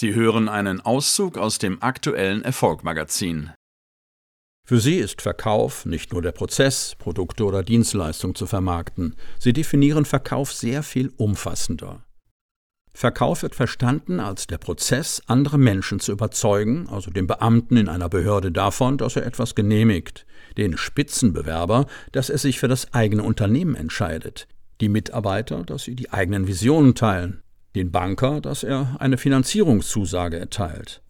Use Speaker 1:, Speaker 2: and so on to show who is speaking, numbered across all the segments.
Speaker 1: Sie hören einen Auszug aus dem aktuellen Erfolgmagazin.
Speaker 2: Für sie ist Verkauf nicht nur der Prozess, Produkte oder Dienstleistungen zu vermarkten. Sie definieren Verkauf sehr viel umfassender. Verkauf wird verstanden als der Prozess, andere Menschen zu überzeugen, also den Beamten in einer Behörde davon, dass er etwas genehmigt, den Spitzenbewerber, dass er sich für das eigene Unternehmen entscheidet, die Mitarbeiter, dass sie die eigenen Visionen teilen, den Banker, dass er eine Finanzierungszusage erteilt.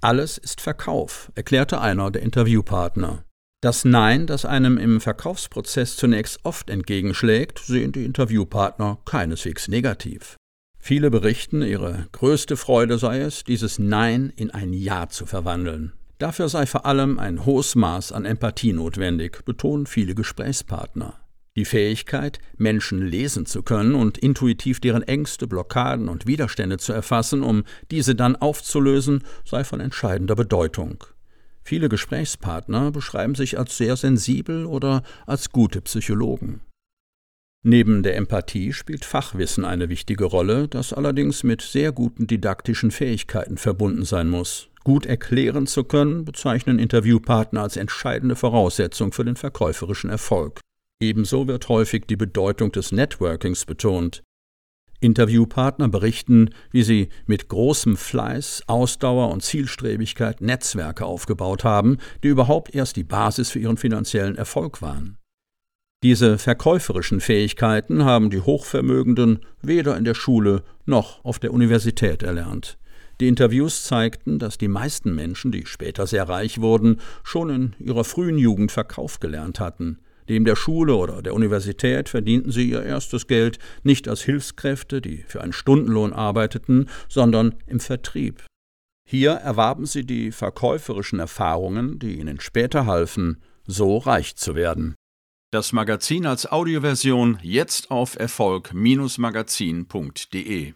Speaker 2: Alles ist Verkauf, erklärte einer der Interviewpartner. Das Nein, das einem im Verkaufsprozess zunächst oft entgegenschlägt, sehen die Interviewpartner keineswegs negativ. Viele berichten, ihre größte Freude sei es, dieses Nein in ein Ja zu verwandeln. Dafür sei vor allem ein hohes Maß an Empathie notwendig, betonen viele Gesprächspartner. Die Fähigkeit, Menschen lesen zu können und intuitiv deren Ängste, Blockaden und Widerstände zu erfassen, um diese dann aufzulösen, sei von entscheidender Bedeutung. Viele Gesprächspartner beschreiben sich als sehr sensibel oder als gute Psychologen. Neben der Empathie spielt Fachwissen eine wichtige Rolle, das allerdings mit sehr guten didaktischen Fähigkeiten verbunden sein muss. Gut erklären zu können, bezeichnen Interviewpartner als entscheidende Voraussetzung für den verkäuferischen Erfolg. Ebenso wird häufig die Bedeutung des Networkings betont. Interviewpartner berichten, wie sie mit großem Fleiß, Ausdauer und Zielstrebigkeit Netzwerke aufgebaut haben, die überhaupt erst die Basis für ihren finanziellen Erfolg waren. Diese verkäuferischen Fähigkeiten haben die Hochvermögenden weder in der Schule noch auf der Universität erlernt. Die Interviews zeigten, dass die meisten Menschen, die später sehr reich wurden, schon in ihrer frühen Jugend Verkauf gelernt hatten. Neben der Schule oder der Universität verdienten sie ihr erstes Geld nicht als Hilfskräfte, die für einen Stundenlohn arbeiteten, sondern im Vertrieb. Hier erwarben sie die verkäuferischen Erfahrungen, die ihnen später halfen, so reich zu werden.
Speaker 1: Das Magazin als Audioversion jetzt auf Erfolg-magazin.de